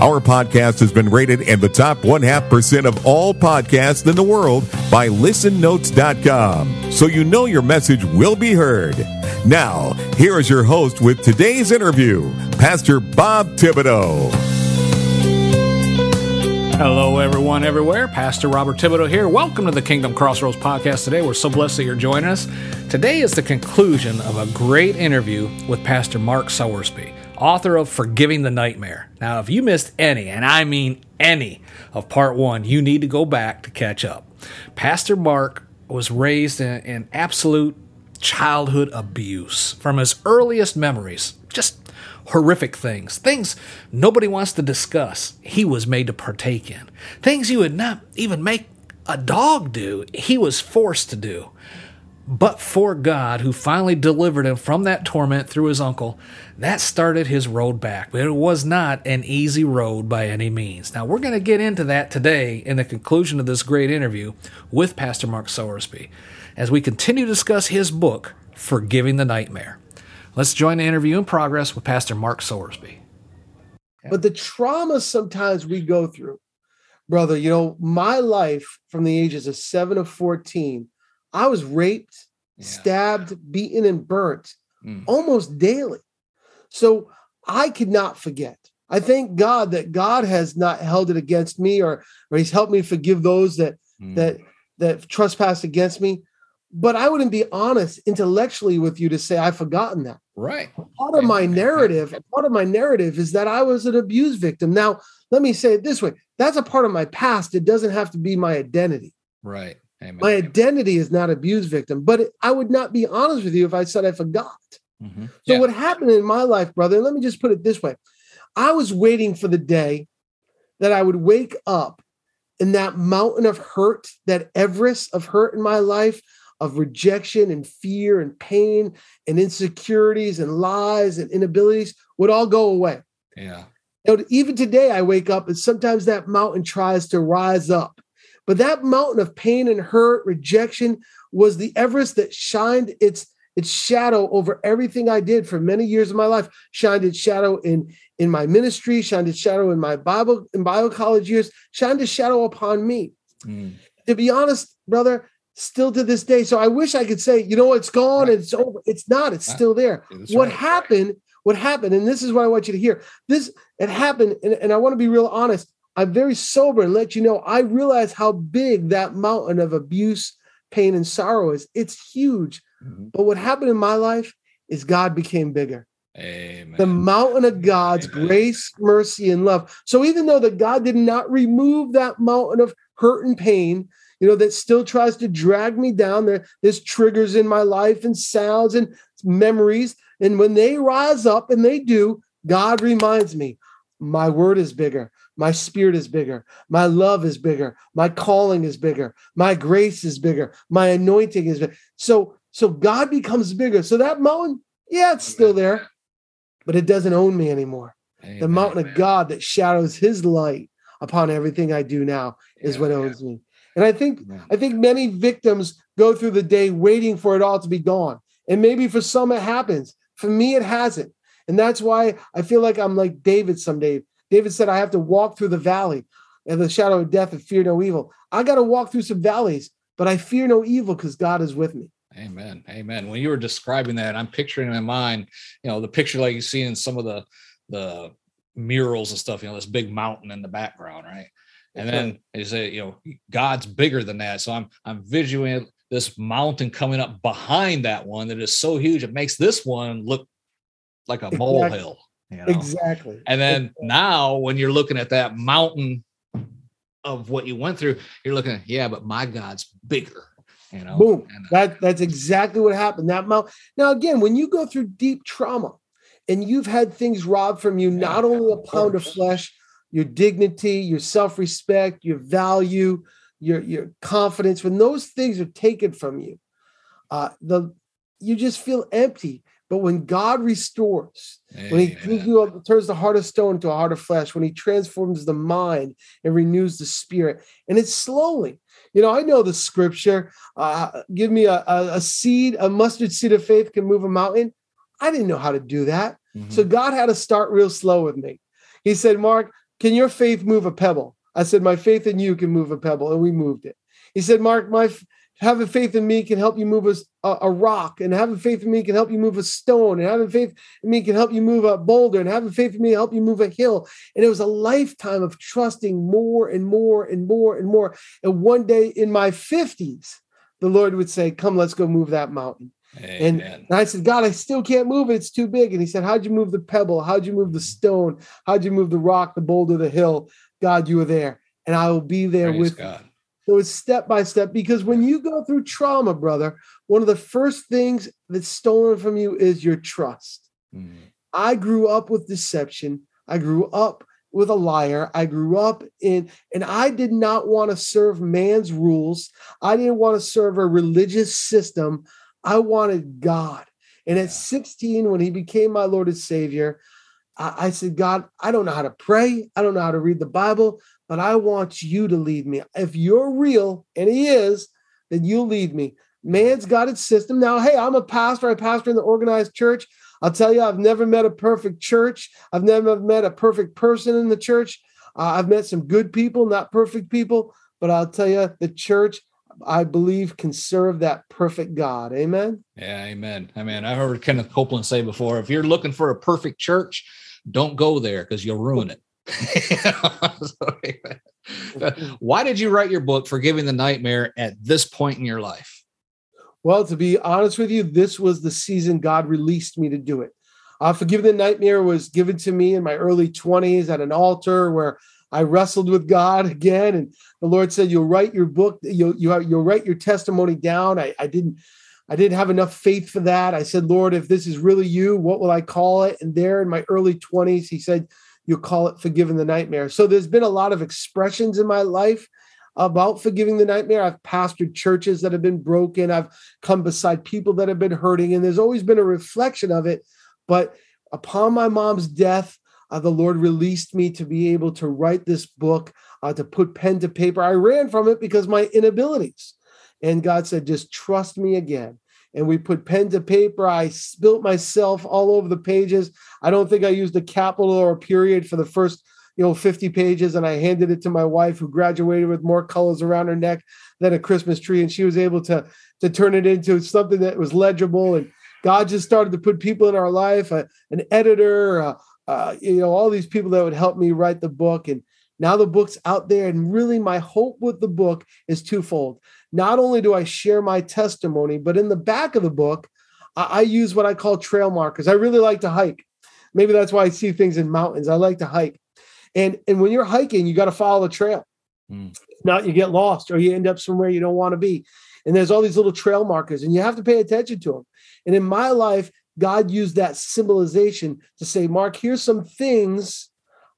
Our podcast has been rated in the top one half percent of all podcasts in the world by listennotes.com. So you know your message will be heard. Now, here is your host with today's interview, Pastor Bob Thibodeau. Hello, everyone, everywhere. Pastor Robert Thibodeau here. Welcome to the Kingdom Crossroads podcast today. We're so blessed that you're joining us. Today is the conclusion of a great interview with Pastor Mark Sowersby author of Forgiving the Nightmare. Now, if you missed any, and I mean any, of part one, you need to go back to catch up. Pastor Mark was raised in, in absolute childhood abuse from his earliest memories. Just horrific things, things nobody wants to discuss, he was made to partake in. Things you would not even make a dog do, he was forced to do but for God, who finally delivered him from that torment through his uncle, that started his road back. But it was not an easy road by any means. Now, we're going to get into that today in the conclusion of this great interview with Pastor Mark Sowersby as we continue to discuss his book, Forgiving the Nightmare. Let's join the interview in progress with Pastor Mark Sowersby. But the trauma sometimes we go through, brother, you know, my life from the ages of seven to 14 I was raped, yeah. stabbed, beaten, and burnt mm. almost daily. So I could not forget. I thank God that God has not held it against me or, or he's helped me forgive those that mm. that that trespass against me. But I wouldn't be honest intellectually with you to say I've forgotten that. Right. Part of my narrative, part of my narrative is that I was an abuse victim. Now, let me say it this way. That's a part of my past. It doesn't have to be my identity. Right. Amen. My identity is not abuse victim, but it, I would not be honest with you if I said I forgot. Mm-hmm. So yeah. what happened in my life, brother? Let me just put it this way: I was waiting for the day that I would wake up in that mountain of hurt, that Everest of hurt in my life, of rejection and fear and pain and insecurities and lies and inabilities would all go away. Yeah. You know, even today, I wake up and sometimes that mountain tries to rise up but that mountain of pain and hurt, rejection, was the Everest that shined its its shadow over everything I did for many years of my life. Shined its shadow in in my ministry, shined its shadow in my Bible in Bible college years, shined its shadow upon me. Mm. To be honest, brother, still to this day. So I wish I could say, you know, it's gone, right. it's over. It's not. It's still there. what right. happened? What happened? And this is what I want you to hear. This it happened, and, and I want to be real honest. I'm very sober and let you know I realize how big that mountain of abuse, pain, and sorrow is. It's huge. Mm-hmm. But what happened in my life is God became bigger. Amen. The mountain of God's Amen. grace, mercy, and love. So even though that God did not remove that mountain of hurt and pain, you know, that still tries to drag me down, there, there's triggers in my life and sounds and memories. And when they rise up and they do, God reminds me, my word is bigger. My spirit is bigger. My love is bigger. My calling is bigger. My grace is bigger. My anointing is bigger. So, so God becomes bigger. So that mountain, yeah, it's still there, but it doesn't own me anymore. Amen. The mountain of God that shadows his light upon everything I do now is yeah, what owns yeah. me. And I think I think many victims go through the day waiting for it all to be gone. And maybe for some it happens. For me, it hasn't. And that's why I feel like I'm like David someday. David said, I have to walk through the valley and the shadow of death and fear no evil. I got to walk through some valleys, but I fear no evil because God is with me. Amen. Amen. When you were describing that, I'm picturing in my mind, you know, the picture like you see in some of the the murals and stuff, you know, this big mountain in the background, right? And That's then right. you say, you know, God's bigger than that. So I'm I'm visualizing this mountain coming up behind that one that is so huge, it makes this one look like a molehill. You know? Exactly. And then exactly. now when you're looking at that mountain of what you went through, you're looking at, yeah, but my God's bigger. You know, boom. And, uh, that that's exactly what happened. That mountain. Now, again, when you go through deep trauma and you've had things robbed from you, yeah, not only a pound of flesh, your dignity, your self-respect, your value, your your confidence, when those things are taken from you, uh, the you just feel empty. But when God restores, Amen. when He gives you turns the heart of stone to a heart of flesh, when He transforms the mind and renews the spirit, and it's slowly. You know, I know the scripture. Uh, give me a, a, a, seed, a mustard seed of faith can move a mountain. I didn't know how to do that. Mm-hmm. So God had to start real slow with me. He said, Mark, can your faith move a pebble? I said, My faith in you can move a pebble. And we moved it. He said, Mark, my having faith in me can help you move a, a, rock, and having faith in me can help you move a stone, and having faith in me can help you move a boulder, and having faith in me help you move a hill. And it was a lifetime of trusting more and more and more and more. And one day in my 50s, the Lord would say, Come, let's go move that mountain. And, and, I said, God, I still can't move it. It's too big. And he said, How'd you move the pebble? How'd you move the stone? How'd you move the rock, the boulder, the hill? God, you were there. And I will be there Praise with God. So it's step by step because when you go through trauma, brother, one of the first things that's stolen from you is your trust. Mm-hmm. I grew up with deception. I grew up with a liar. I grew up in, and I did not want to serve man's rules. I didn't want to serve a religious system. I wanted God. And at 16, when he became my Lord and Savior, I, I said, God, I don't know how to pray. I don't know how to read the Bible, but I want you to lead me. If you're real, and he is, then you lead me. Man's got its system. Now, hey, I'm a pastor. I pastor in the organized church. I'll tell you, I've never met a perfect church. I've never met a perfect person in the church. Uh, I've met some good people, not perfect people, but I'll tell you, the church, I believe, can serve that perfect God. Amen. Yeah, amen. I mean, I heard Kenneth Copeland say before if you're looking for a perfect church, don't go there because you'll ruin it. Why did you write your book, Forgiving the Nightmare, at this point in your life? Well, to be honest with you, this was the season God released me to do it. Uh, Forgiving the Nightmare was given to me in my early 20s at an altar where I wrestled with God again, and the Lord said, "You'll write your book. You'll you have, you'll write your testimony down." I, I didn't I didn't have enough faith for that. I said, "Lord, if this is really you, what will I call it?" And there in my early 20s, He said, you'll call it forgiving the nightmare. So there's been a lot of expressions in my life about forgiving the nightmare. I've pastored churches that have been broken. I've come beside people that have been hurting, and there's always been a reflection of it. But upon my mom's death, uh, the Lord released me to be able to write this book, uh, to put pen to paper. I ran from it because my inabilities. And God said, just trust me again and we put pen to paper. I spilt myself all over the pages. I don't think I used a capital or a period for the first, you know, 50 pages. And I handed it to my wife who graduated with more colors around her neck than a Christmas tree. And she was able to, to turn it into something that was legible. And God just started to put people in our life, uh, an editor, uh, uh, you know, all these people that would help me write the book. And now the book's out there. And really, my hope with the book is twofold not only do I share my testimony, but in the back of the book, I, I use what I call trail markers. I really like to hike. Maybe that's why I see things in mountains. I like to hike. And, and when you're hiking, you got to follow the trail. Mm. If not, you get lost or you end up somewhere you don't want to be. And there's all these little trail markers, and you have to pay attention to them. And in my life, God used that symbolization to say, Mark, here's some things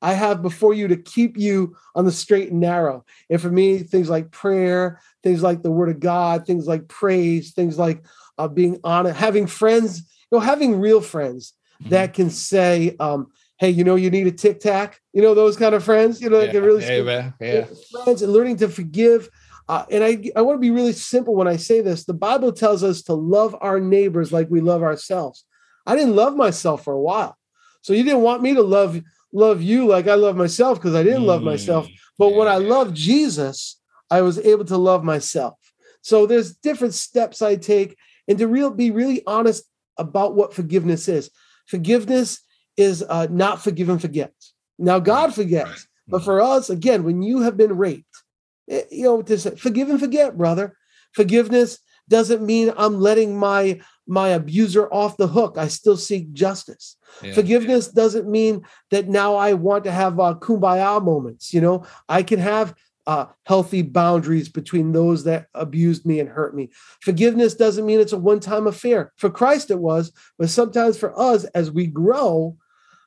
I have before you to keep you on the straight and narrow. And for me, things like prayer, things like the word of God, things like praise, things like uh, being honest, having friends, you know, having real friends mm-hmm. that can say, um, hey, you know, you need a tic tac, you know, those kind of friends, you know, yeah. can really yeah, yeah. friends and learning to forgive. Uh, and I, I want to be really simple when I say this. The Bible tells us to love our neighbors like we love ourselves. I didn't love myself for a while. So you didn't want me to love love you like I love myself because I didn't mm, love myself. Mm, but yeah. when I love Jesus, I was able to love myself. So there's different steps I take and to real be really honest about what forgiveness is. Forgiveness is uh, not forgive and forget. Now God forgets, but for us, again, when you have been raped, eh, you know, to say, forgive and forget, brother. Forgiveness doesn't mean I'm letting my my abuser off the hook. I still seek justice. Yeah. Forgiveness doesn't mean that now I want to have uh, kumbaya moments. You know, I can have uh, healthy boundaries between those that abused me and hurt me. Forgiveness doesn't mean it's a one time affair. For Christ, it was, but sometimes for us, as we grow,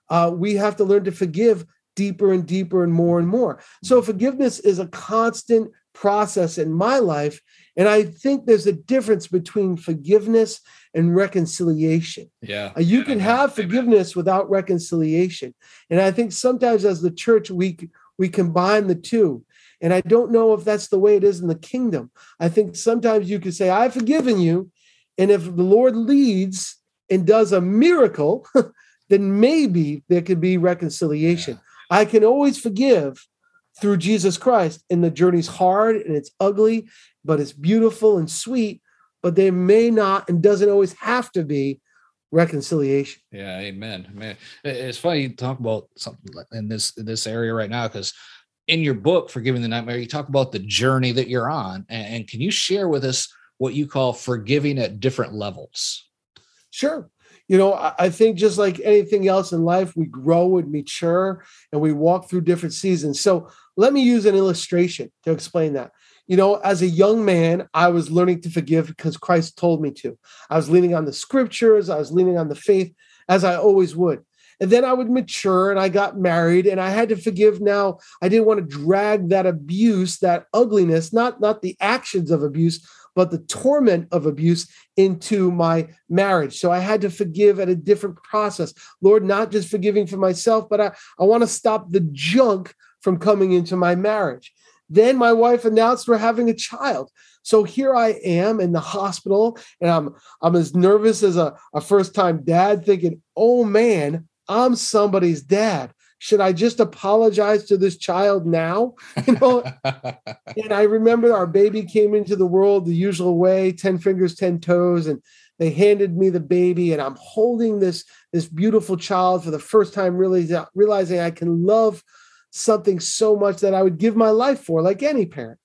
uh, we have to learn to forgive deeper and deeper and more and more. So forgiveness is a constant process in my life. And I think there's a difference between forgiveness and reconciliation. Yeah. Uh, you can have forgiveness without reconciliation. And I think sometimes as the church, we we combine the two. And I don't know if that's the way it is in the kingdom. I think sometimes you could say, I've forgiven you. And if the Lord leads and does a miracle, then maybe there could be reconciliation. I can always forgive through Jesus Christ. And the journey's hard and it's ugly, but it's beautiful and sweet. But there may not and doesn't always have to be reconciliation. Yeah, amen. Man, it's funny you talk about something in this in this area right now because in your book, Forgiving the Nightmare, you talk about the journey that you're on. And, and can you share with us what you call forgiving at different levels? Sure. You know, I, I think just like anything else in life, we grow and mature and we walk through different seasons. So let me use an illustration to explain that. You know, as a young man, I was learning to forgive because Christ told me to. I was leaning on the scriptures, I was leaning on the faith, as I always would. And then I would mature and I got married and I had to forgive now. I didn't want to drag that abuse, that ugliness, not, not the actions of abuse, but the torment of abuse into my marriage. So I had to forgive at a different process. Lord, not just forgiving for myself, but I, I want to stop the junk from coming into my marriage. Then my wife announced we're having a child. So here I am in the hospital, and I'm I'm as nervous as a, a first-time dad, thinking, oh man, I'm somebody's dad. Should I just apologize to this child now? You know, and I remember our baby came into the world the usual way, 10 fingers, 10 toes, and they handed me the baby, and I'm holding this, this beautiful child for the first time, really realizing I can love something so much that I would give my life for, like any parent.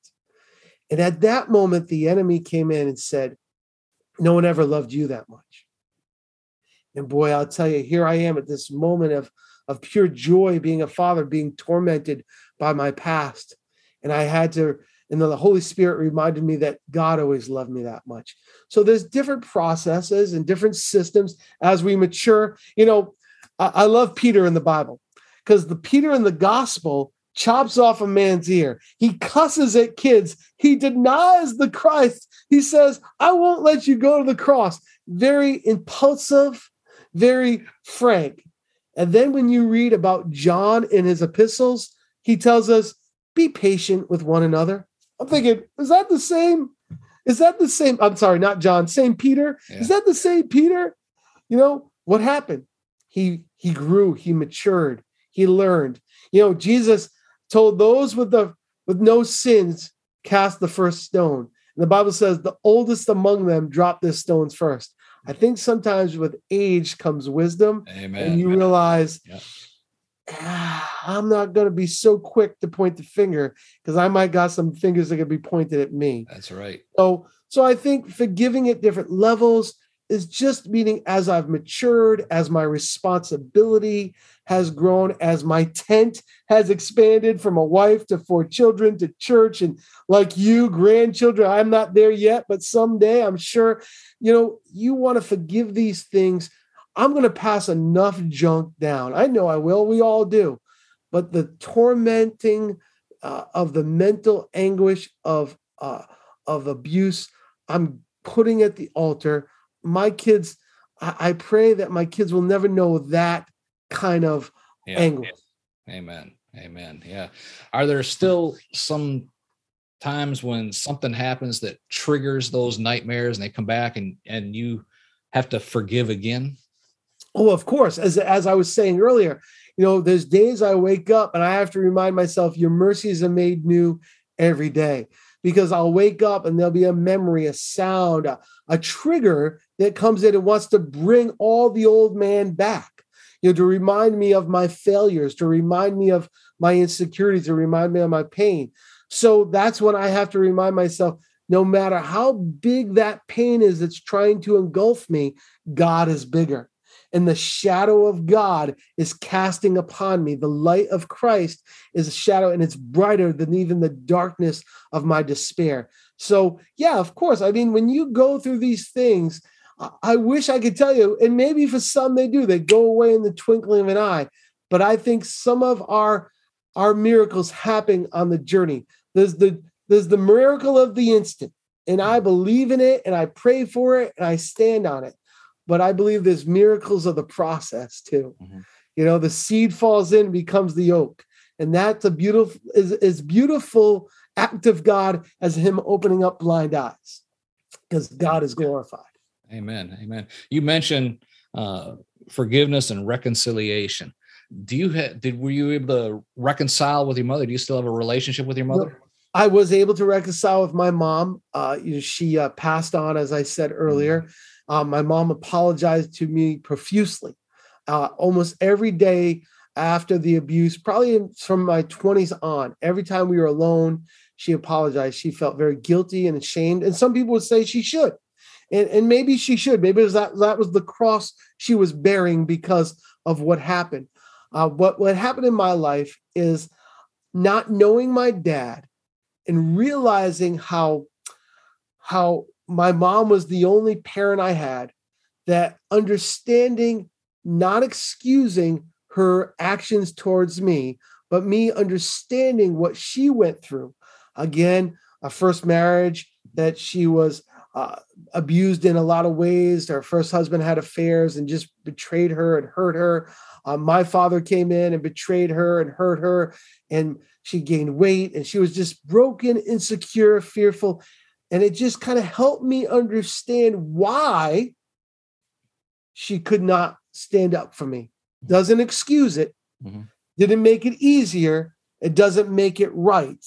And at that moment, the enemy came in and said, No one ever loved you that much. And boy, I'll tell you, here I am at this moment of, of pure joy being a father, being tormented by my past. And I had to, and the Holy Spirit reminded me that God always loved me that much. So there's different processes and different systems as we mature. You know, I, I love Peter in the Bible because the Peter in the gospel chops off a man's ear. He cusses at kids. He denies the Christ. He says, I won't let you go to the cross. Very impulsive, very frank. And then when you read about John in his epistles, he tells us, be patient with one another. I'm thinking, is that the same? Is that the same? I'm sorry, not John, same Peter. Yeah. Is that the same Peter? You know, what happened? He he grew, he matured, he learned. You know, Jesus told those with the with no sins cast the first stone. And the Bible says the oldest among them dropped their stones first. I think sometimes with age comes wisdom, Amen. and you realize ah, I'm not going to be so quick to point the finger because I might got some fingers that could be pointed at me. That's right. So, so I think forgiving at different levels is just meaning as I've matured, as my responsibility has grown, as my tent has expanded from a wife to four children to church, and like you, grandchildren. I'm not there yet, but someday I'm sure, you know, you want to forgive these things. I'm going to pass enough junk down. I know I will. We all do. But the tormenting uh, of the mental anguish of uh, of abuse, I'm putting at the altar my kids, I, I pray that my kids will never know that kind of yeah. anguish. Amen. Amen. Yeah. Are there still some times when something happens that triggers those nightmares and they come back and and you have to forgive again? Oh, of course. As as I was saying earlier, you know, there's days I wake up and I have to remind myself your mercies are made new every day because I'll wake up and there'll be a memory, a sound, a, a trigger that comes in and wants to bring all the old man back. You know, to remind me of my failures, to remind me of my insecurities, to remind me of my pain. So that's when I have to remind myself no matter how big that pain is that's trying to engulf me, God is bigger and the shadow of God is casting upon me. The light of Christ is a shadow, and it's brighter than even the darkness of my despair. So, yeah, of course. I mean, when you go through these things, I wish I could tell you, and maybe for some they do, they go away in the twinkling of an eye. But I think some of our our miracles happen on the journey. There's the there's the miracle of the instant, and I believe in it, and I pray for it, and I stand on it. But I believe there's miracles of the process too. Mm-hmm. You know, the seed falls in, becomes the oak, and that's a beautiful is is beautiful act of God as Him opening up blind eyes, because God is glorified. Amen. Amen. You mentioned uh, forgiveness and reconciliation. Do you have, did, were you able to reconcile with your mother? Do you still have a relationship with your mother? I was able to reconcile with my mom. Uh, you know, she uh, passed on, as I said earlier. Um, my mom apologized to me profusely, uh, almost every day after the abuse, probably from my 20s on. Every time we were alone, she apologized. She felt very guilty and ashamed. And some people would say she should and, and maybe she should. Maybe was that that was the cross she was bearing because of what happened. Uh, what what happened in my life is not knowing my dad and realizing how how my mom was the only parent I had that understanding, not excusing her actions towards me, but me understanding what she went through. Again, a first marriage that she was uh, abused in a lot of ways. Her first husband had affairs and just betrayed her and hurt her. Uh, my father came in and betrayed her and hurt her, and she gained weight and she was just broken, insecure, fearful. And it just kind of helped me understand why she could not stand up for me. Doesn't excuse it, mm-hmm. didn't make it easier, it doesn't make it right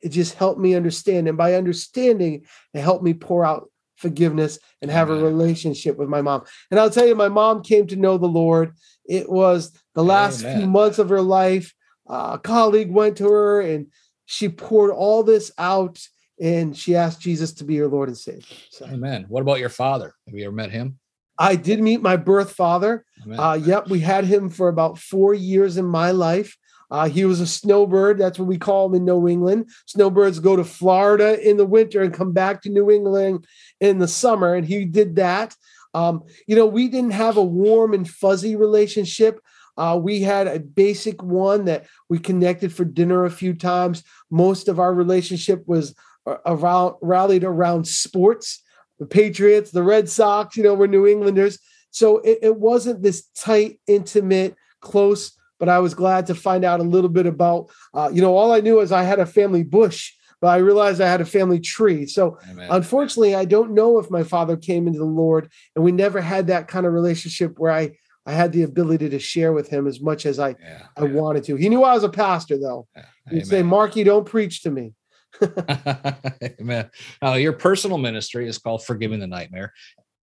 it just helped me understand. And by understanding, it helped me pour out forgiveness and have Amen. a relationship with my mom. And I'll tell you, my mom came to know the Lord. It was the last Amen. few months of her life. Uh, a colleague went to her and she poured all this out and she asked Jesus to be her Lord and Savior. So. Amen. What about your father? Have you ever met him? I did meet my birth father. Uh, yep, we had him for about four years in my life. Uh, he was a snowbird. That's what we call them in New England. Snowbirds go to Florida in the winter and come back to New England in the summer. And he did that. Um, you know, we didn't have a warm and fuzzy relationship. Uh, we had a basic one that we connected for dinner a few times. Most of our relationship was around rallied around sports. The Patriots, the Red Sox, you know, we're New Englanders. So it, it wasn't this tight, intimate, close but I was glad to find out a little bit about, uh, you know, all I knew is I had a family bush, but I realized I had a family tree. So Amen. unfortunately, I don't know if my father came into the Lord, and we never had that kind of relationship where I I had the ability to share with him as much as I yeah, I yeah. wanted to. He knew I was a pastor, though. Yeah. He'd say, "Marky, don't preach to me." Amen. Now, your personal ministry is called Forgiving the Nightmare,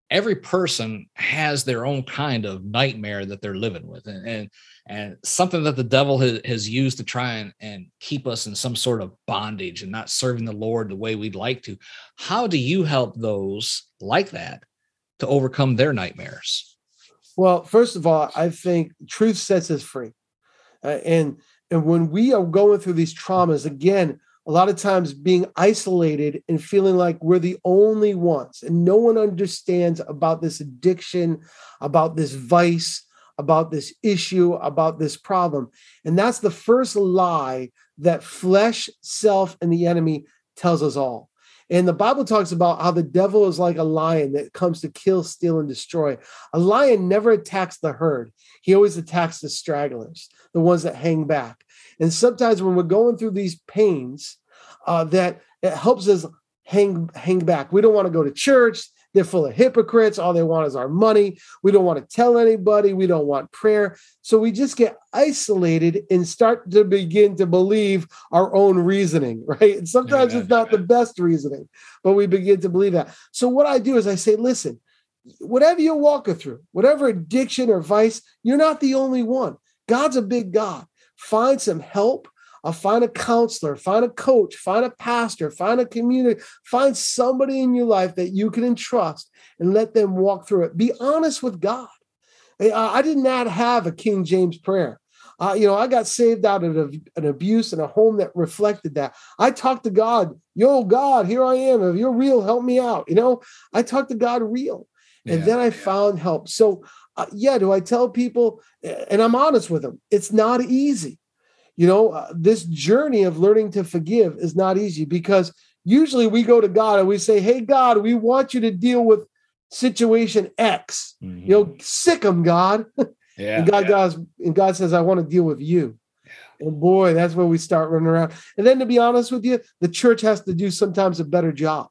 every person has their own kind of nightmare that they're living with and and, and something that the devil has, has used to try and, and keep us in some sort of bondage and not serving the lord the way we'd like to. How do you help those like that to overcome their nightmares? Well first of all i think truth sets us free. Uh, and and when we are going through these traumas again a lot of times being isolated and feeling like we're the only ones and no one understands about this addiction, about this vice, about this issue, about this problem. And that's the first lie that flesh, self, and the enemy tells us all. And the Bible talks about how the devil is like a lion that comes to kill, steal, and destroy. A lion never attacks the herd, he always attacks the stragglers, the ones that hang back. And sometimes when we're going through these pains, uh, that it helps us hang hang back. We don't want to go to church. They're full of hypocrites. All they want is our money. We don't want to tell anybody. We don't want prayer. So we just get isolated and start to begin to believe our own reasoning, right? And sometimes it's not the best reasoning, but we begin to believe that. So what I do is I say, listen, whatever you're walking through, whatever addiction or vice, you're not the only one. God's a big God find some help. Uh, find a counselor, find a coach, find a pastor, find a community, find somebody in your life that you can entrust and let them walk through it. Be honest with God. I did not have a King James prayer. Uh, you know, I got saved out of an abuse in a home that reflected that. I talked to God, yo, God, here I am. If you're real, help me out. You know, I talked to God real. And yeah, then I yeah. found help. So uh, yeah, do I tell people, and I'm honest with them, it's not easy. You know, uh, this journey of learning to forgive is not easy because usually we go to God and we say, Hey, God, we want you to deal with situation X. Mm-hmm. You know, sick them, God. Yeah, and God, yeah. God's, and God says, I want to deal with you. Yeah. And boy, that's where we start running around. And then to be honest with you, the church has to do sometimes a better job.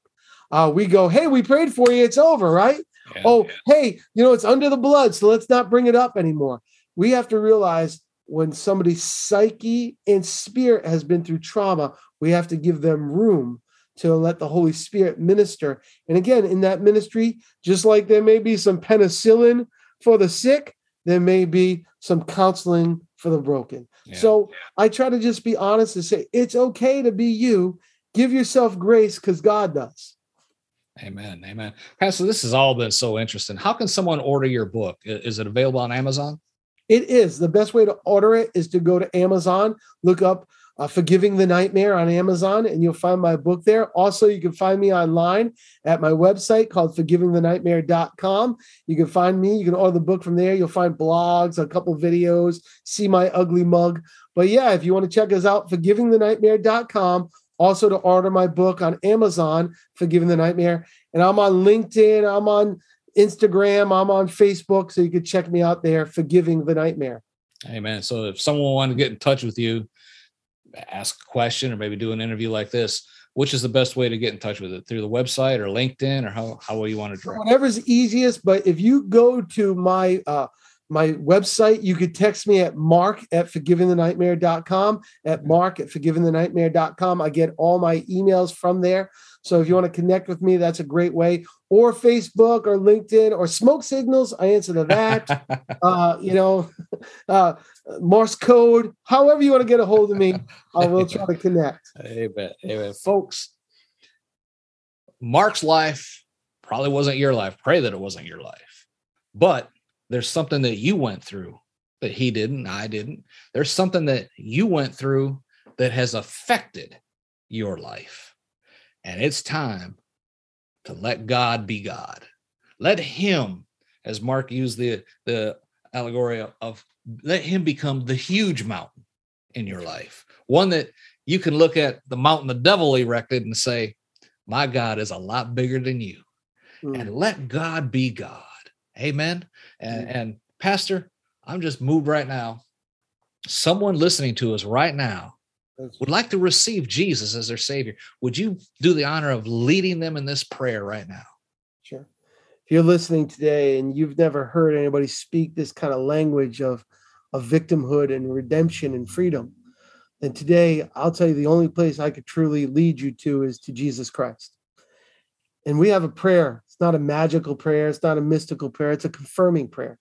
Uh, we go, hey, we prayed for you, it's over, right? Yeah, oh, hey, you know, it's under the blood, so let's not bring it up anymore. We have to realize when somebody's psyche and spirit has been through trauma, we have to give them room to let the Holy Spirit minister. And again, in that ministry, just like there may be some penicillin for the sick, there may be some counseling for the broken. Yeah. So I try to just be honest and say, it's okay to be you. Give yourself grace because God does. Amen. Amen. Pastor, this has all been so interesting. How can someone order your book? Is it available on Amazon? It is. The best way to order it is to go to Amazon, look up uh, Forgiving the Nightmare on Amazon, and you'll find my book there. Also, you can find me online at my website called forgivingthenightmare.com. You can find me, you can order the book from there. You'll find blogs, a couple videos, see my ugly mug. But yeah, if you want to check us out, forgivingthenightmare.com. Also, to order my book on Amazon, Forgiving the Nightmare. And I'm on LinkedIn, I'm on Instagram, I'm on Facebook. So you can check me out there, Forgiving the Nightmare. Amen. So if someone wanted to get in touch with you, ask a question or maybe do an interview like this, which is the best way to get in touch with it through the website or LinkedIn or how, how will you want to direct? Whatever's easiest. But if you go to my, uh, my website, you could text me at mark at forgivingthenightmare.com, at mark at forgivingthenightmare.com. I get all my emails from there. So if you want to connect with me, that's a great way. Or Facebook or LinkedIn or smoke signals, I answer to that. uh, you know, uh, Morse code, however you want to get a hold of me, I will try to connect. Amen. Amen. Folks, Mark's life probably wasn't your life. Pray that it wasn't your life. But there's something that you went through that he didn't, I didn't. There's something that you went through that has affected your life. And it's time to let God be God. Let him, as Mark used the, the allegory of, let him become the huge mountain in your life. One that you can look at the mountain the devil erected and say, My God is a lot bigger than you. Mm. And let God be God. Amen. And, and Pastor, I'm just moved right now. Someone listening to us right now would like to receive Jesus as their Savior, would you do the honor of leading them in this prayer right now? Sure. If you're listening today and you've never heard anybody speak this kind of language of, of victimhood and redemption and freedom, then today I'll tell you the only place I could truly lead you to is to Jesus Christ. And we have a prayer. It's not a magical prayer, it's not a mystical prayer, it's a confirming prayer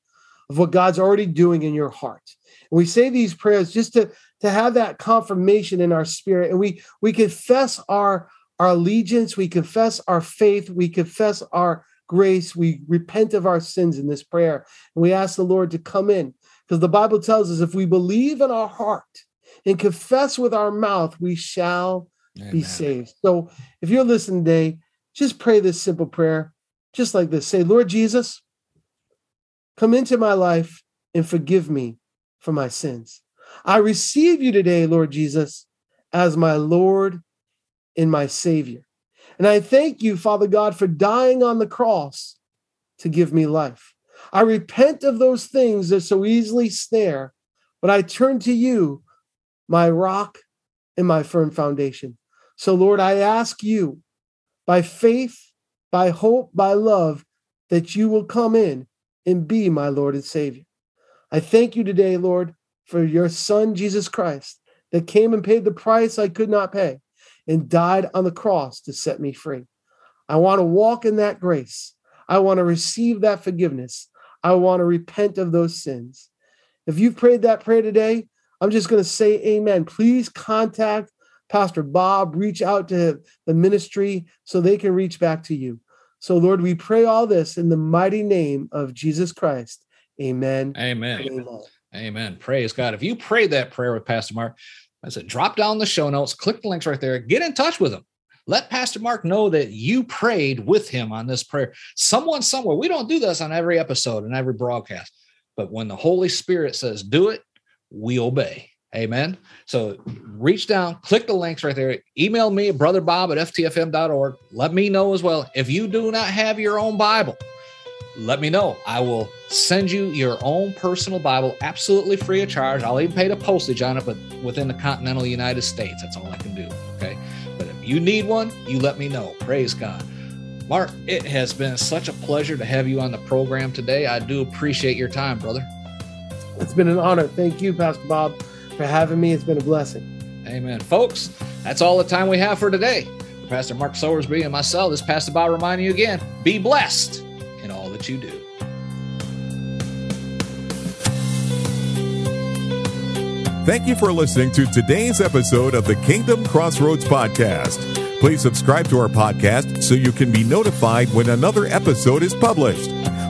of what God's already doing in your heart. And we say these prayers just to to have that confirmation in our spirit. And we we confess our our allegiance. We confess our faith. We confess our grace. We repent of our sins in this prayer. And we ask the lord to come in. Because the bible tells us if we believe in our heart and confess with our mouth we shall Amen. be saved. So if you're listening today just pray this simple prayer just like this say lord jesus come into my life and forgive me for my sins I receive you today, Lord Jesus, as my Lord and my Savior. And I thank you, Father God, for dying on the cross to give me life. I repent of those things that so easily snare, but I turn to you, my rock and my firm foundation. So, Lord, I ask you by faith, by hope, by love, that you will come in and be my Lord and Savior. I thank you today, Lord, for your son, Jesus Christ, that came and paid the price I could not pay and died on the cross to set me free. I want to walk in that grace. I want to receive that forgiveness. I want to repent of those sins. If you've prayed that prayer today, I'm just going to say amen. Please contact Pastor Bob, reach out to the ministry so they can reach back to you. So, Lord, we pray all this in the mighty name of Jesus Christ. Amen. Amen. amen. Amen. Praise God. If you prayed that prayer with Pastor Mark, I said, drop down the show notes, click the links right there, get in touch with him. Let Pastor Mark know that you prayed with him on this prayer. Someone somewhere, we don't do this on every episode and every broadcast, but when the Holy Spirit says do it, we obey. Amen. So reach down, click the links right there. Email me at brotherbob at ftfm.org. Let me know as well. If you do not have your own Bible, let me know. I will send you your own personal Bible absolutely free of charge. I'll even pay the postage on it, but within the continental United States. That's all I can do. Okay. But if you need one, you let me know. Praise God. Mark, it has been such a pleasure to have you on the program today. I do appreciate your time, brother. It's been an honor. Thank you, Pastor Bob, for having me. It's been a blessing. Amen. Folks, that's all the time we have for today. For Pastor Mark Sowersby and myself, this Pastor Bob reminding you again be blessed in all that you do. Thank you for listening to today's episode of the Kingdom Crossroads Podcast. Please subscribe to our podcast so you can be notified when another episode is published.